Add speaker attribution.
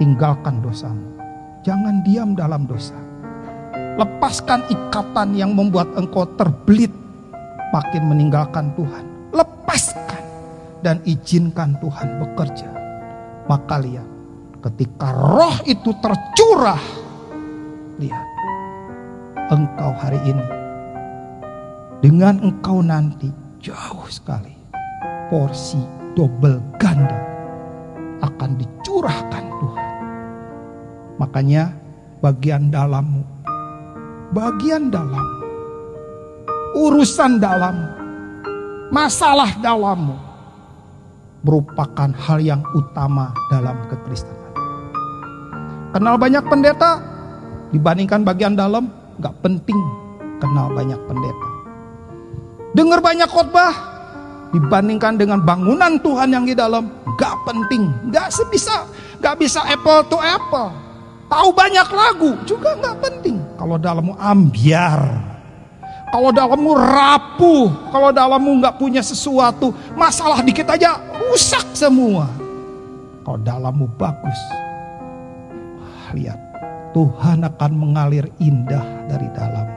Speaker 1: tinggalkan dosamu. Jangan diam dalam dosa. Lepaskan ikatan yang membuat engkau terbelit makin meninggalkan Tuhan. Lepaskan dan izinkan Tuhan bekerja. Maka lihat, ketika roh itu tercurah, lihat, engkau hari ini dengan engkau nanti jauh sekali porsi double ganda akan dicurahkan Tuhan. Makanya bagian dalammu, bagian dalam, urusan dalam, masalah dalammu merupakan hal yang utama dalam kekristenan. Kenal banyak pendeta dibandingkan bagian dalam gak penting kenal banyak pendeta. Dengar banyak khotbah dibandingkan dengan bangunan Tuhan yang di dalam gak penting, gak sebisa, gak bisa apple to apple. Tahu banyak lagu juga gak penting. Kalau dalammu ambiar, kalau dalammu rapuh, kalau dalammu gak punya sesuatu, masalah dikit aja rusak semua. Kalau dalammu bagus, lihat Tuhan akan mengalir indah dari dalam